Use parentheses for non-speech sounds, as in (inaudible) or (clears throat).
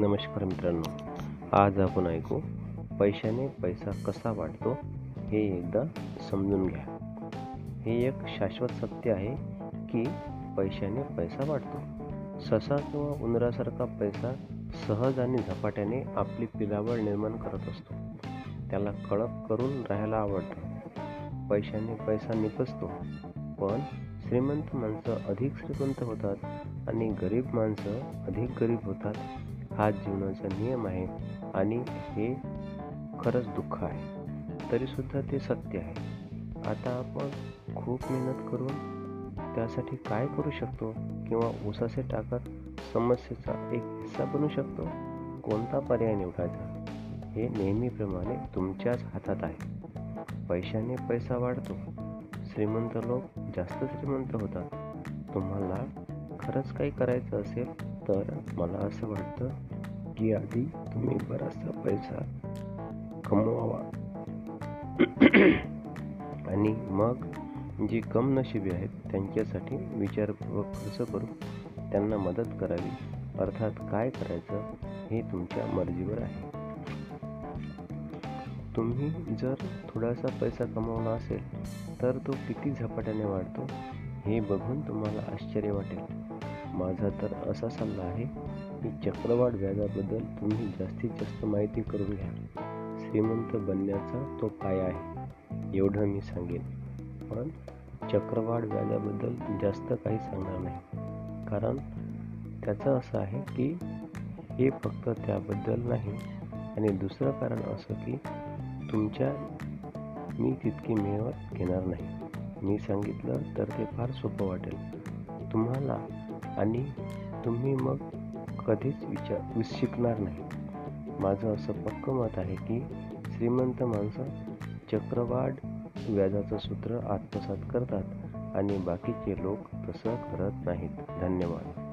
नमस्कार मित्रांनो आज आपण ऐकू पैशाने पैसा कसा वाढतो हे एकदा समजून घ्या. हे एक शाश्वत सत्य आहे की पैशाने पैसा वाढतो. ससा किंवा उंदरासारखा पैसा सहज आणि झपाट्याने आपली पिलावळ निर्माण करत असतो. त्याला कळप करून राहायला आवडतं. पैशाने पैसा निकसतो पण श्रीमंत माणसं अधिक श्रीमंत होतात आणि गरीब माणसं अधिक गरीब होतात. हा जीवनाचा नियम आहे आणि हे खरंच दुःख आहे. तरीसुद्धा ते सत्य आहे. आता आपण खूप मेहनत करून त्यासाठी काय करू शकतो किंवा उसाचे टाकत समस्येचा एक हिस्सा बनू शकतो? कोणता पर्याय निवडायचा? हे नेहमीप्रमाणे तुमच्याच हातात आहे. पैशाने पैसा वाढतो. श्रीमंत लोक जास्त श्रीमंत होतात. तुम्हाला खरंच काही करायचं असेल तर मला असं वाटतं की आधी तुम्ही बराचसा पैसा कमवावा. (clears throat) आणि मग जी कम नशिबी आहेत त्यांच्यासाठी विचारपूर्वक खर्च करून त्यांना मदत करावी. अर्थात काय करायचं हे तुमच्या मर्जीवर आहे. तुम्ही जर थोडासा पैसा कमवला असेल तर तो किती झपाट्याने वाढतो हे बघून तुम्हाला आश्चर्य वाटेल. माझा तर असा सल्ला आहे की चक्रवाढ व्याजाबद्दल तुम्ही जास्तीत जास्त माहिती करून घ्या. श्रीमंत बनण्याचा तो पाया आहे एवढं मी सांगेन. पण चक्रवाढ व्याजाबद्दल जास्त काही सांगणार नाही. कारण त्याचं असं आहे की हे फक्त त्याबद्दल नाही आणि दुसरं कारण असं की तुमच्या मी तितकी मेहनत घेणार नाही. मी सांगितलं तर ते फार सोपं वाटेल. तुम्हाला आणि तुम्ही मग कधीच विचार शिकणार नाही. माझं असं पक्क मत आहे की श्रीमंत माणसं चक्रवाढ व्याजाचं सूत्र आत्मसात करतात आणि बाकीचे लोक तसं करत नाहीत. धन्यवाद.